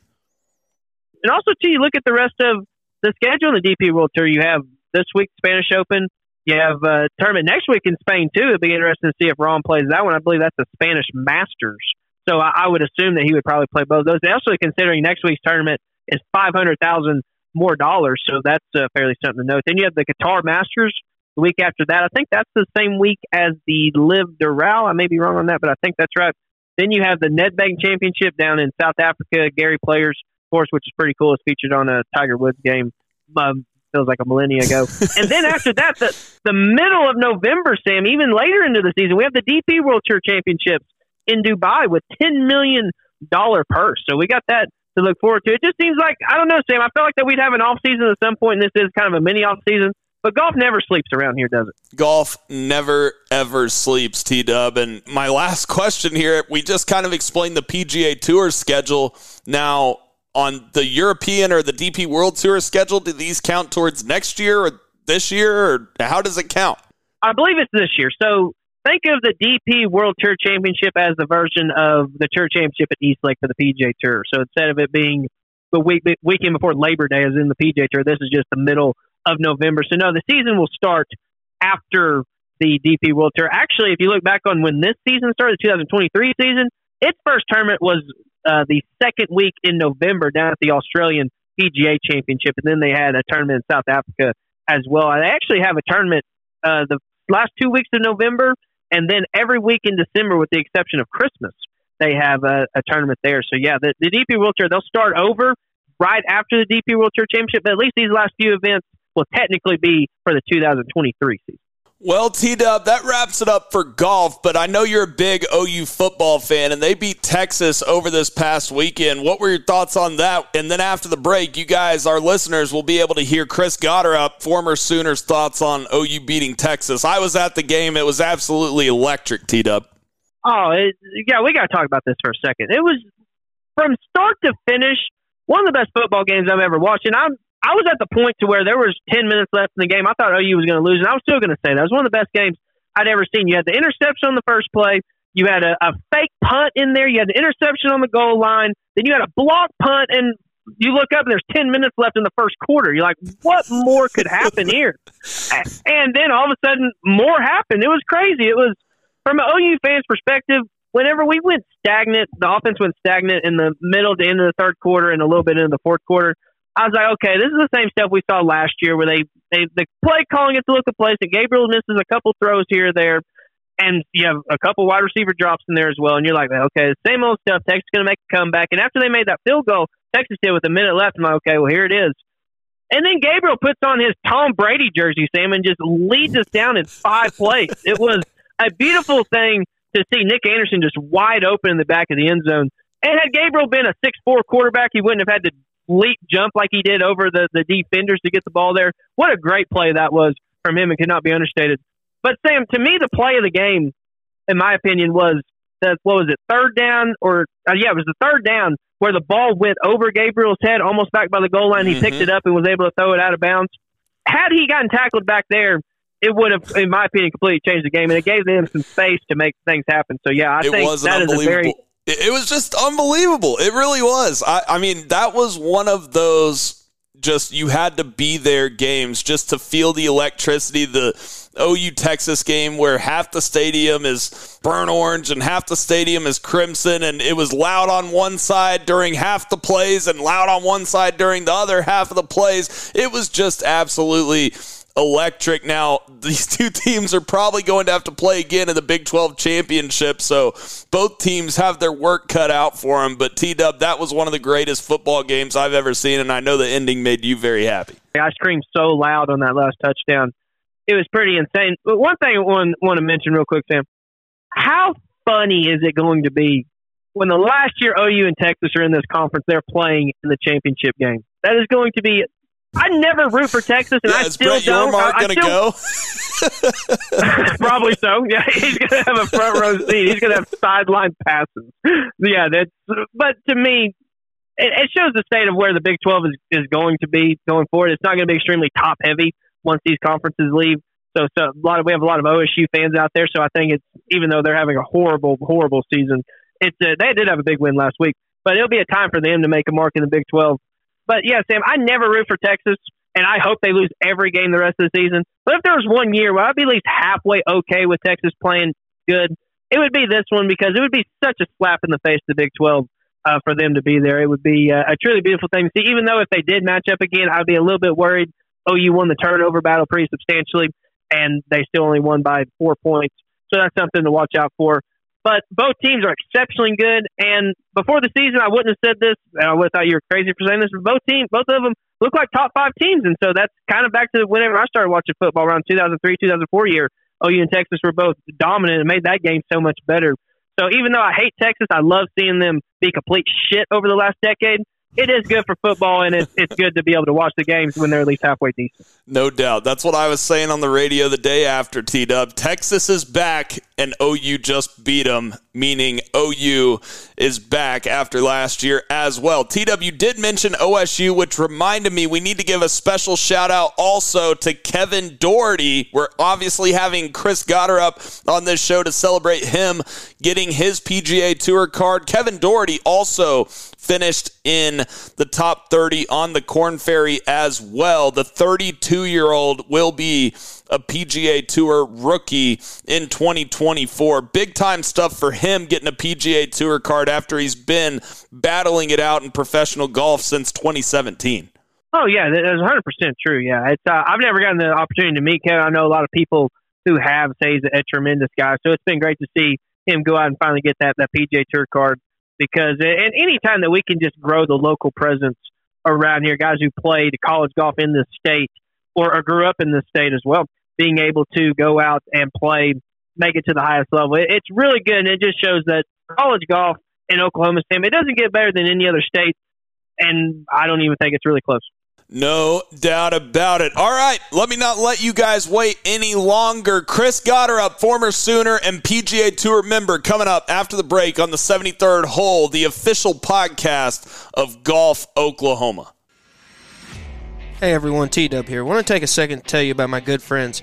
And also, too, you look at the rest of the schedule in the DP World Tour. You have this week Spanish Open. You have a tournament next week in Spain too. It'd be interesting to see if Rahm plays that one. I believe that's the Spanish Masters. So I, I would assume that he would probably play both those. Also, considering next week's tournament is five hundred thousand more dollars, so that's uh, fairly something to note. Then you have the Qatar Masters the week after that. I think that's the same week as the LIV Doral. I may be wrong on that, but I think that's right. Then you have the Nedbank Championship down in South Africa. Gary Players, course, which is pretty cool. It's featured on a Tiger Woods game. Um, feels like a millennia ago. and then after that, the, the middle of November, Sam, even later into the season, we have the DP World Tour Championships in Dubai with $10 million purse. So we got that to look forward to. It just seems like, I don't know, Sam, I felt like that we'd have an off season at some point, and this is kind of a mini off season. But golf never sleeps around here, does it? golf never ever sleeps t dub and my last question here we just kind of explained the pga tour schedule now on the european or the dp world tour schedule do these count towards next year or this year or how does it count I believe it's this year. So think of the DP World Tour Championship as the version of the Tour Championship at East Lake for the PJ Tour. So instead of it being the week weekend before Labor Day, as in the PJ Tour, this is just the middle of November. So no, the season will start after the DP World Tour. Actually, if you look back on when this season started, the 2023 season, its first tournament was uh, the second week in November down at the Australian PGA Championship, and then they had a tournament in South Africa as well. And they actually have a tournament uh, the last two weeks of November, and then every week in December, with the exception of Christmas, they have a, a tournament there. So yeah, the, the DP World Tour they'll start over right after the DP World Tour Championship, but at least these last few events will technically be for the 2023 season. Well t-dub that wraps it up for golf but i know you're a big ou football fan and they beat texas over this past weekend. What were your thoughts on that? And then after the break you guys our listeners will be able to hear chris Gotterup, former sooners thoughts on ou beating texas. I was at the game. It was absolutely electric t-dub. Oh, it, yeah, we got to talk about this for a second. It was from start to finish one of the best football games I've ever watched, and I'm I was at the point to where there was ten minutes left in the game. I thought OU was going to lose, and I was still going to say that it was one of the best games I'd ever seen. You had the interception on the first play, you had a, a fake punt in there, you had the interception on the goal line, then you had a block punt, and you look up and there's ten minutes left in the first quarter. You're like, what more could happen here? And then all of a sudden, more happened. It was crazy. It was from an OU fan's perspective, whenever we went stagnant, the offense went stagnant in the middle to end of the third quarter and a little bit into the fourth quarter. I was like, okay, this is the same stuff we saw last year where they, they the play calling gets a look complacent. Gabriel misses a couple throws here or there, and you have a couple wide receiver drops in there as well. And you're like, okay, same old stuff. Texas going to make a comeback. And after they made that field goal, Texas did with a minute left. I'm like, okay, well, here it is. And then Gabriel puts on his Tom Brady jersey, Sam, and just leads us down in five plays. It was a beautiful thing to see Nic Anderson just wide open in the back of the end zone. And had Gabriel been a six four quarterback, he wouldn't have had to leap jump like he did over the, the defenders to get the ball there. What a great play that was from him and could not be understated. But Sam, to me, the play of the game, in my opinion, was that what was it, third down or uh, yeah, it was the third down where the ball went over Gabriel's head, almost back by the goal line. He mm-hmm. picked it up and was able to throw it out of bounds. Had he gotten tackled back there, it would have, in my opinion, completely changed the game, and it gave them some space to make things happen. So yeah, I it think that is a very it was just unbelievable. It really was. I, I mean, that was one of those just you had to be there games just to feel the electricity. The OU Texas game where half the stadium is burnt orange and half the stadium is crimson, and it was loud on one side during half the plays and loud on one side during the other half of the plays. It was just absolutely electric. Now, these two teams are probably going to have to play again in the Big 12 championship, so both teams have their work cut out for them. But T Dub, that was one of the greatest football games I've ever seen, and I know the ending made you very happy. I screamed so loud on that last touchdown. It was pretty insane. But one thing I want, want to mention real quick, Sam. How funny is it going to be when the last year OU and Texas are in this conference, they're playing in the championship game? That is going to be I never root for Texas, and yeah, I still Brett don't. Yormark going to go? probably so. Yeah, he's going to have a front row seat. He's going to have sideline passes. Yeah, that's. But to me, it, it, shows the state of where the Big Twelve is is going to be going forward. It's not going to be extremely top heavy once these conferences leave. So, so a lot of we have a lot of OSU fans out there. So I think it's even though they're having a horrible, horrible season, it's a, they did have a big win last week. But it'll be a time for them to make a mark in the Big Twelve but yeah, Sam, I never root for Texas, and I hope they lose every game the rest of the season. But if there was one year where I'd be at least halfway okay with Texas playing good, it would be this one because it would be such a slap in the face to the Big 12 uh, for them to be there. It would be uh, a truly beautiful thing to see. Even though if they did match up again, I'd be a little bit worried. You won the turnover battle pretty substantially, and they still only won by four points. So that's something to watch out for. But both teams are exceptionally good. And before the season, I wouldn't have said this. And I would have thought you were crazy for saying this. But both teams, both of them look like top five teams. And so that's kind of back to whenever I started watching football around 2003, 2004 year. OU and Texas were both dominant and made that game so much better. So even though I hate Texas, I love seeing them be complete shit over the last decade it is good for football, and it's, it's good to be able to watch the games when they're at least halfway decent. No doubt. That's what I was saying on the radio the day after T Dub. Texas is back, and OU just beat them, meaning OU is back after last year as well. TW did mention OSU, which reminded me we need to give a special shout out also to Kevin Dougherty. We're obviously having Chris Gotterup on this show to celebrate him getting his PGA Tour card. Kevin Dougherty also finished in the top 30 on the Korn Ferry as well. The 32 year old will be a PGA Tour rookie in 2024. Big time stuff for him getting a PGA Tour card after he's been battling it out in professional golf since 2017. Oh yeah, that's 100 percent true. Yeah, it's uh, I've never gotten the opportunity to meet Kevin. I know a lot of people who have say he's a, a tremendous guy. So it's been great to see him go out and finally get that that PGA Tour card because and any time that we can just grow the local presence around here, guys who played college golf in this state or, or grew up in this state as well, being able to go out and play, make it to the highest level, it, it's really good, and it just shows that college golf in Oklahoma, Sam, it doesn't get better than any other state, and I don't even think it's really close. No doubt about it. All right, let me not let you guys wait any longer. Chris Gotterup, former Sooner and PGA Tour member, coming up after the break on the 73rd hole, the official podcast of Golf Oklahoma. Hey everyone, T Dub here. I want to take a second to tell you about my good friends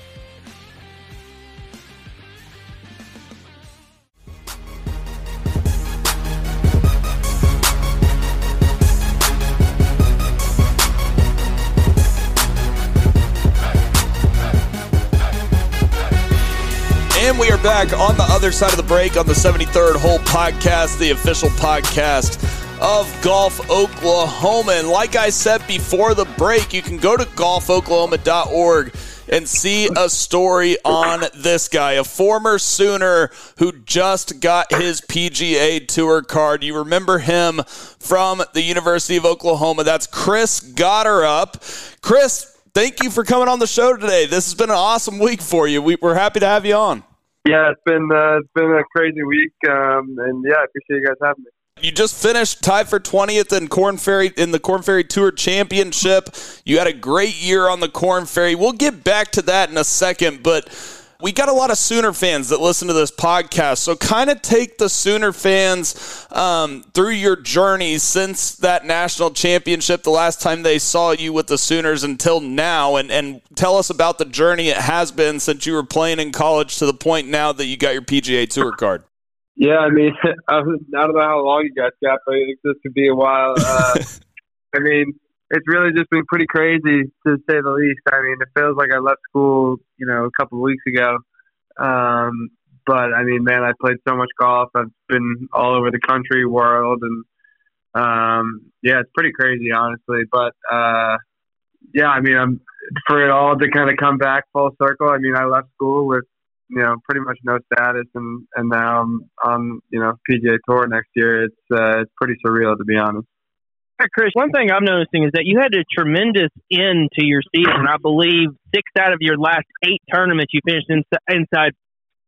And we are back on the other side of the break on the 73rd Hole Podcast, the official podcast of Golf Oklahoma. And like I said before the break, you can go to golfoklahoma.org and see a story on this guy, a former Sooner who just got his PGA Tour card. You remember him from the University of Oklahoma. That's Chris Gotterup. Chris, thank you for coming on the show today. This has been an awesome week for you. We, are happy to have you on. Yeah, it's been uh, it's been a crazy week, um, and yeah, I appreciate you guys having me. You just finished tied for 20th in Korn Ferry in the Korn Ferry Tour Championship. You had a great year on the Korn Ferry. We'll get back to that in a second, but we got a lot of Sooner fans that listen to this podcast. So, kind of take the Sooner fans um, through your journey since that national championship, the last time they saw you with the Sooners until now, and, and tell us about the journey it has been since you were playing in college to the point now that you got your PGA Tour card. Yeah, I mean, I don't know how long you guys got, but this could be a while. Uh, I mean, it's really just been pretty crazy to say the least. I mean, it feels like I left school, you know, a couple of weeks ago. Um, but I mean, man, I played so much golf. I've been all over the country, world, and um, yeah, it's pretty crazy, honestly. But uh, yeah, I mean, I'm for it all to kind of come back full circle. I mean, I left school with you know pretty much no status, and and now I'm on you know PGA Tour next year. It's uh, it's pretty surreal to be honest. Chris, one thing I'm noticing is that you had a tremendous end to your season. I believe six out of your last eight tournaments you finished in, inside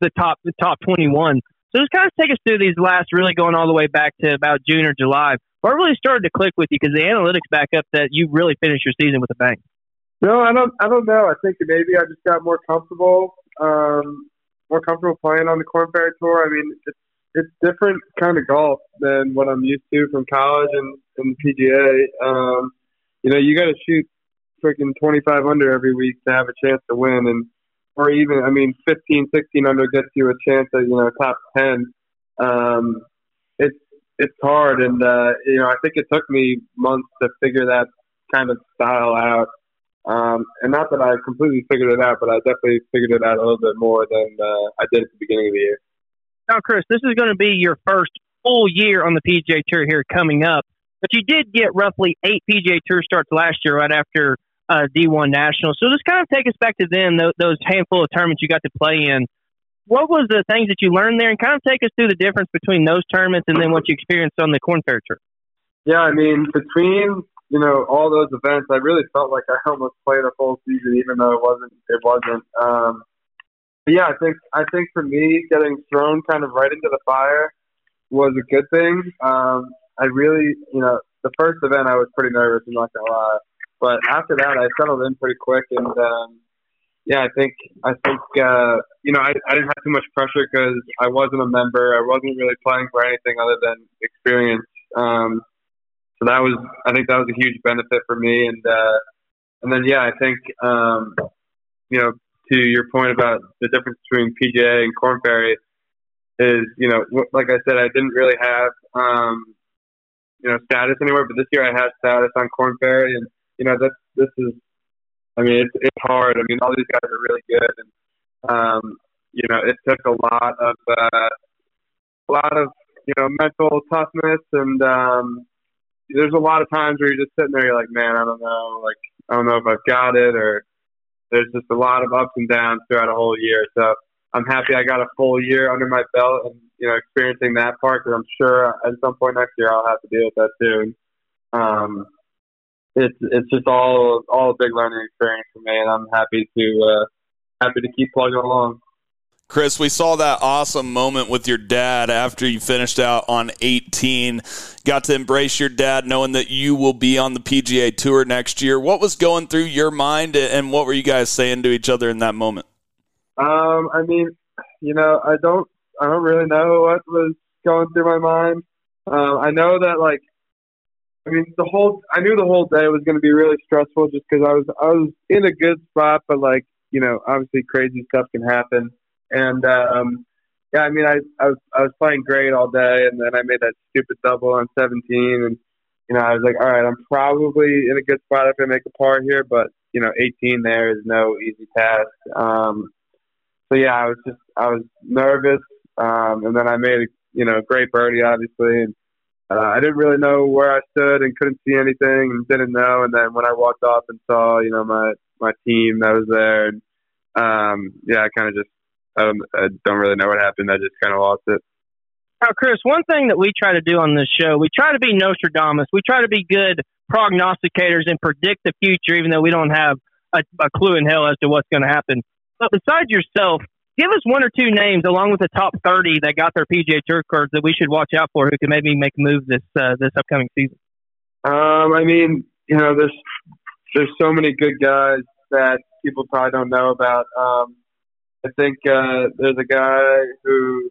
the top the top 21. So just kind of take us through these last, really going all the way back to about June or July. What really started to click with you because the analytics back up that you really finished your season with a bang. No, I don't. I don't know. I think maybe I just got more comfortable, um, more comfortable playing on the Korn Ferry Tour. I mean, it's it's different kind of golf than what I'm used to from college and, and PGA. Um, you know, you got to shoot freaking 25 under every week to have a chance to win, and or even, I mean, 15, 16 under gets you a chance at you know top 10. Um, it's it's hard, and uh, you know, I think it took me months to figure that kind of style out. Um, and not that I completely figured it out, but I definitely figured it out a little bit more than uh, I did at the beginning of the year. Now, Chris, this is going to be your first full year on the PGA Tour here coming up, but you did get roughly eight PGA Tour starts last year right after uh, D1 National. So just kind of take us back to then, those, those handful of tournaments you got to play in. What was the things that you learned there, and kind of take us through the difference between those tournaments and then what you experienced on the Korn Ferry Tour? Yeah, I mean, between you know all those events, I really felt like I almost played a full season, even though it wasn't. It wasn't. Um, yeah, I think I think for me, getting thrown kind of right into the fire was a good thing. Um, I really, you know, the first event I was pretty nervous. I'm not gonna lie, but after that, I settled in pretty quick, and um, yeah, I think I think uh, you know I, I didn't have too much pressure because I wasn't a member. I wasn't really playing for anything other than experience. Um, so that was I think that was a huge benefit for me, and uh, and then yeah, I think um, you know to your point about the difference between PGA and Korn Ferry is, you know, like I said, I didn't really have, um, you know, status anywhere, but this year I had status on Korn Ferry, and you know, this this is, I mean, it's it's hard. I mean, all these guys are really good, and um, you know, it took a lot of uh, a lot of you know mental toughness, and um, there's a lot of times where you're just sitting there, you're like, man, I don't know, like I don't know if I've got it or there's just a lot of ups and downs throughout a whole year. So I'm happy I got a full year under my belt and you know experiencing that part because I'm sure at some point next year I'll have to deal with that too. Um, it's it's just all all a big learning experience for me, and I'm happy to uh, happy to keep plugging along. Chris, we saw that awesome moment with your dad after you finished out on 18. Got to embrace your dad knowing that you will be on the PGA Tour next year. What was going through your mind and what were you guys saying to each other in that moment? Um, I mean, you know, I don't I don't really know what was going through my mind. Um, I know that like I mean, the whole I knew the whole day was going to be really stressful just because I was I was in a good spot, but like you know, obviously crazy stuff can happen. And um, yeah, I mean, I, I was I was playing great all day, and then I made that stupid double on 17, and you know, I was like, all right, I'm probably in a good spot if I make a par here, but you know, 18 there is no easy task. Um, so yeah, I was just I was nervous, um, and then I made a you know a great birdie, obviously, and uh, I didn't really know where I stood and couldn't see anything and didn't know. And then when I walked off and saw you know my my team that was there, and um, yeah, I kind of just I don't, I don't really know what happened. I just kind of lost it. Now, Chris, one thing that we try to do on this show, we try to be Nostradamus. We try to be good prognosticators and predict the future, even though we don't have a, a clue in hell as to what's going to happen. But besides yourself, give us one or two names along with the top 30 that got their PGA Tour cards that we should watch out for who can maybe make a move this uh, this upcoming season. Um, I mean, you know, there's there's so many good guys that people probably don't know about. Um, I think uh, there's a guy who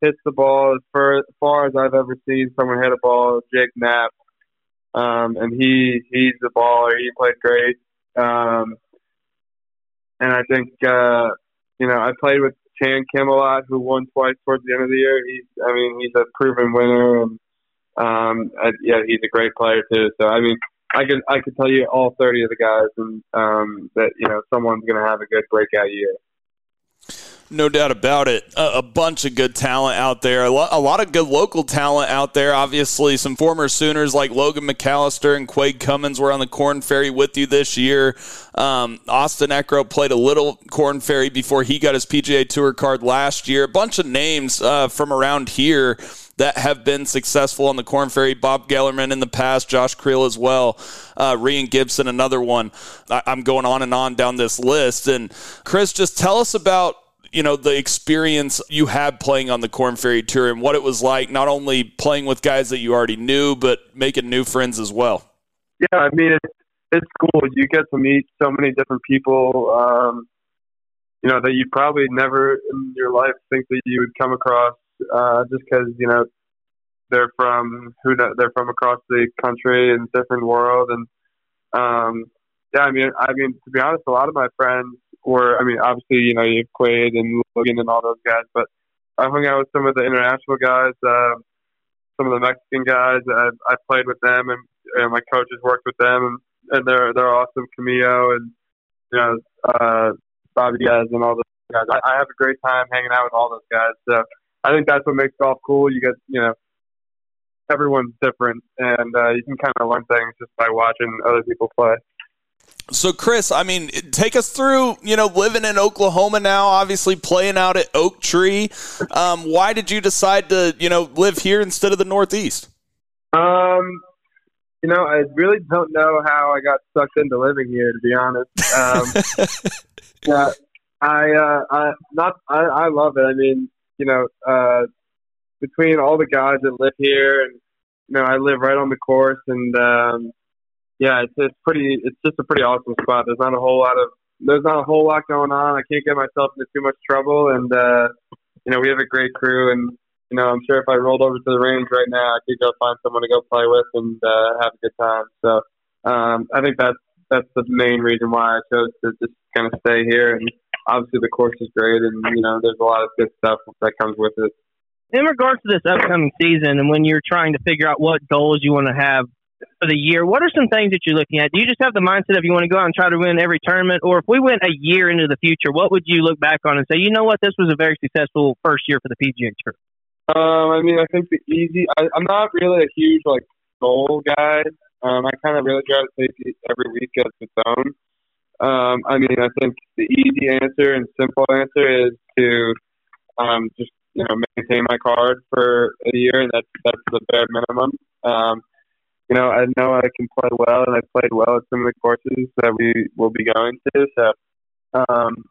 hits the ball as far, as far as I've ever seen someone hit a ball, Jake Knapp. Um, and he he's the baller. He played great. Um, and I think uh, you know I played with Chan Kim a lot, who won twice towards the end of the year. He's I mean he's a proven winner, and um, I, yeah, he's a great player too. So I mean I could I could tell you all thirty of the guys, and um, that you know someone's going to have a good breakout year. No doubt about it. A, a, bunch of good talent out there. A lot, a lot, of good local talent out there. Obviously, some former Sooners like Logan McAllister and Quade Cummins were on the Korn Ferry with you this year. Um, Austin Eckroat played a little Korn Ferry before he got his PGA Tour card last year. A bunch of names uh, from around here that have been successful on the Korn Ferry. Bob Gellerman in the past, Josh Creel as well, uh, Rian Gibson, another one. I- I'm going on and on down this list. And Chris, just tell us about you know the experience you had playing on the Korn Ferry Tour and what it was like, not only playing with guys that you already knew, but making new friends as well. Yeah, I mean it's it's cool. You get to meet so many different people, um, you know, that you probably never in your life think that you would come across, uh, just because you know they're from who they're from across the country and different world, and um, yeah, I mean, I mean to be honest, a lot of my friends were, I mean, obviously, you know, you have Quade and Logan and all those guys, but I hung out with some of the international guys, uh, some of the Mexican guys. I, I played with them, and, and my coaches worked with them, and, and they're they're awesome. Camillo and you know uh, Bobby Diaz and all those guys. I, I have a great time hanging out with all those guys. So I think that's what makes golf cool. You get you know everyone's different, and uh, you can kind of learn things just by watching other people play. So, Chris, I mean, take us through, you know, living in Oklahoma now, obviously playing out at Oak Tree. Um, why did you decide to, you know, live here instead of the Northeast? Um, you know, I really don't know how I got sucked into living here, to be honest. Um, yeah, I, uh, I, not, I, I love it. I mean, you know, uh, between all the guys that live here and, you know, I live right on the course and, um, yeah, it's it's pretty. It's just a pretty awesome spot. There's not a whole lot of there's not a whole lot going on. I can't get myself into too much trouble, and uh, you know we have a great crew, and you know I'm sure if I rolled over to the range right now, I could go find someone to go play with and uh, have a good time. So um, I think that's that's the main reason why I chose to just kind of stay here. And obviously the course is great, and you know there's a lot of good stuff that comes with it. In regards to this upcoming season, and when you're trying to figure out what goals you want to have for the year, what are some things that you're looking at? Do you just have the mindset of you want to go out and try to win every tournament, or if we went a year into the future, what would you look back on and say, you know what, this was a very successful first year for the PGA Tour? Um, I mean, I think the easy. I, I'm not really a huge like goal guy. Um, I kind of really try to take every week as its own. Um, I mean, I think the easy answer and simple answer is to um, just you know maintain my card for a year, and that's that's the bare minimum. Um, you know, I know I can play well, and I played well at some of the courses that we will be going to. So, um,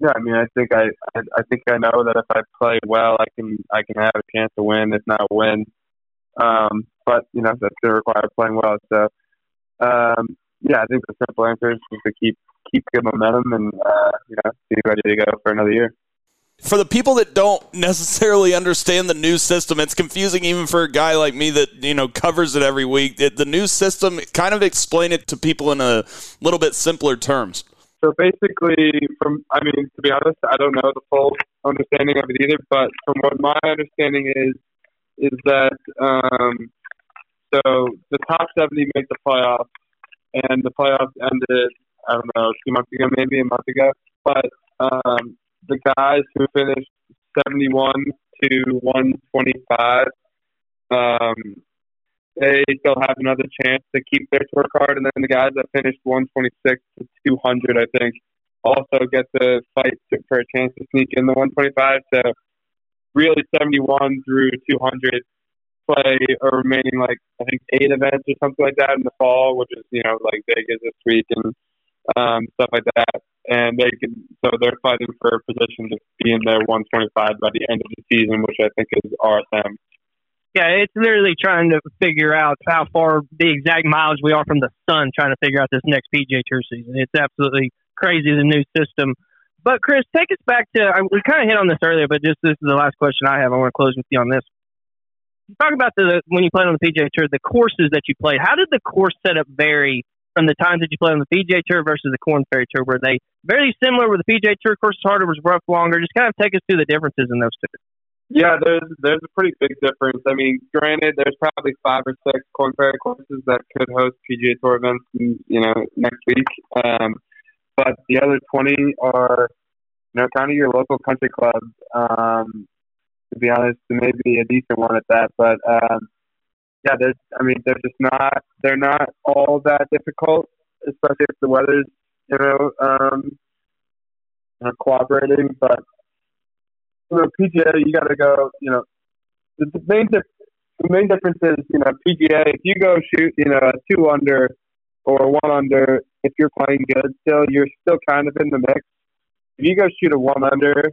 yeah, I mean, I think I, I I think I know that if I play well, I can I can have a chance to win, if not win. Um, but you know, that's going to require playing well. So, um, yeah, I think the simple answer is just to keep keep good momentum and uh, you know be ready to go for another year for the people that don't necessarily understand the new system, it's confusing even for a guy like me that you know covers it every week. the new system, kind of explain it to people in a little bit simpler terms. So basically, from I mean, to be honest, I don't know the full understanding of it either. But from what my understanding is, is that um, so the top seventy make the playoffs, and the playoffs ended I don't know two months ago, maybe a month ago. But um, the guys who finished 71 to 125, um, they still have another chance to keep their tour card. And then the guys that finished 126 to 200, I think, also get to fight for a chance to sneak in the 125. So really 71 through 200 play a remaining like I think eight events or something like that in the fall, which is you know like Vegas this week and um, stuff like that and they can so they're fighting for a position to be in their 125 by the end of the season, which I think is RSM. Yeah, it's literally trying to figure out how far the exact miles we are from the sun, trying to figure out this next PGA Tour season. It's absolutely crazy the new system. But Chris, take us back to we kind of hit on this earlier, but just this is the last question I have. I want to close with you on this. Talk about the when you played on the PGA Tour, the courses that you played. How did the course setup vary from the times that you played on the PGA Tour versus the Korn Ferry Tour? Were they very similar? Were the PGA Tour courses harder? Was rough longer? Just kind of take us through the differences in those two. Yeah, there's there's a pretty big difference. I mean, granted, there's probably five or six Korn Ferry courses that could host PGA Tour events, you know, next week. Um, but the other 20 are, you know, kind of your local country clubs. Um, to be honest, maybe a decent one at that. But um, yeah, there's, I mean, they're just not, they're not all that difficult, especially if the weather's, you know, um, uh, cooperating. But, you know, PGA, you got to go, you know, the, the main, dif- the main difference is, you know, PGA, if you go shoot, you know, a two under or one under, if you're playing good still, you're still kind of in the mix. If you go shoot a one under,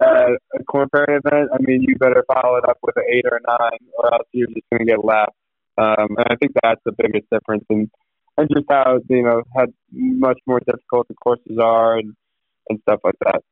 at a Korn Ferry event, I mean, you better follow it up with an eight or a nine, or else you're just going to get left. Um, and I think that's the biggest difference, and and just how you know how much more difficult the courses are, and and stuff like that.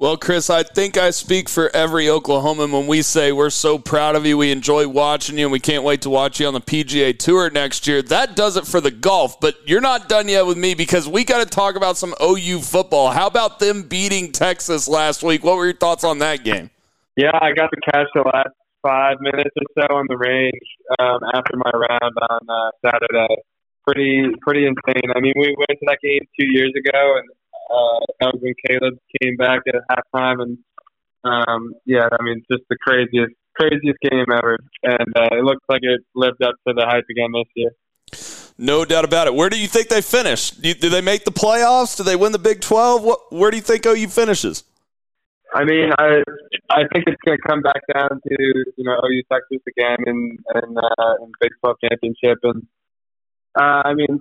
Well, Chris, I think I speak for every Oklahoman when we say we're so proud of you. We enjoy watching you, and we can't wait to watch you on the PGA Tour next year. That does it for the golf, but you're not done yet with me because we got to talk about some OU football. How about them beating Texas last week? What were your thoughts on that game? Yeah, I got to catch the last five minutes or so on the range um, after my round on uh, Saturday. Pretty, pretty insane. I mean, we went to that game two years ago, and uh, that was when Caleb came back at halftime, and um, yeah, I mean, just the craziest, craziest game ever, and uh, it looks like it lived up to the hype again this year. No doubt about it. Where do you think they finish? Do, do they make the playoffs? Do they win the Big Twelve? What? Where do you think OU finishes? I mean, I I think it's going to come back down to you know OU Texas again and and uh, and Big Twelve championship, and uh, I mean,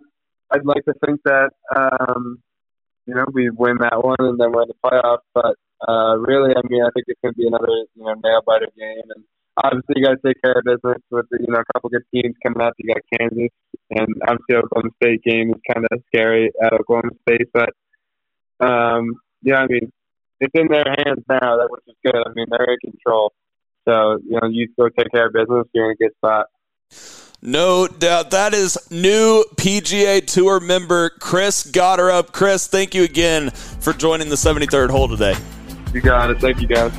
I'd like to think that um, you know, we win that one and then we're in the playoffs. But uh, really, I mean, I think it's going to be another, you know, nail biter game. And obviously, you got to take care of business with, you know, a couple good teams coming up. You got Kansas, and obviously, Oklahoma State game is kind of scary at Oklahoma State. But um, yeah, I mean, it's in their hands now, which is good. I mean, they're in control. So you know, you go take care of business, you're in a good spot. No doubt. That is new PGA Tour member Chris Gotterup. Chris, thank you again for joining the 73rd hole today. You got it. Thank you, guys.